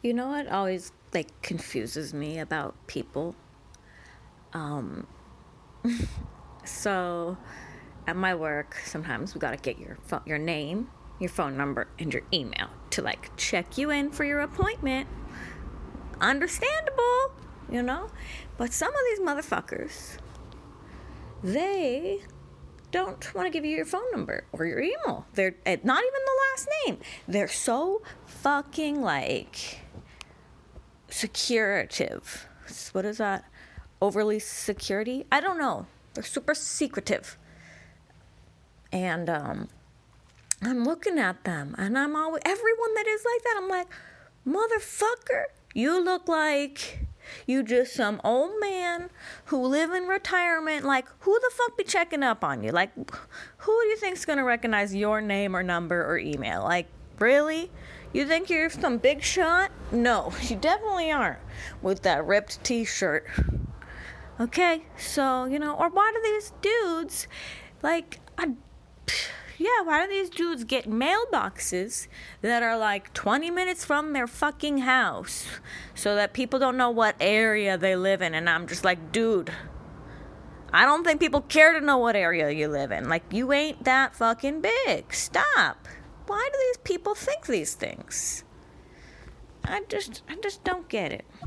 You know what always like confuses me about people? Um, so at my work, sometimes we gotta get your phone, your name, your phone number, and your email to like check you in for your appointment. Understandable, you know? But some of these motherfuckers, they don't want to give you your phone number or your email. They're eh, not even the last name. They're so fucking like secretive. What is that? Overly security? I don't know. They're super secretive. And um, I'm looking at them, and I'm always everyone that is like that. I'm like, motherfucker, you look like you just some old man who live in retirement. Like, who the fuck be checking up on you? Like, who do you think's gonna recognize your name or number or email? Like, really? You think you're some big shot? No, you definitely aren't with that ripped t shirt. Okay, so, you know, or why do these dudes, like, I, yeah, why do these dudes get mailboxes that are like 20 minutes from their fucking house so that people don't know what area they live in? And I'm just like, dude, I don't think people care to know what area you live in. Like, you ain't that fucking big. Stop. Why do these people think these things? I just I just don't get it.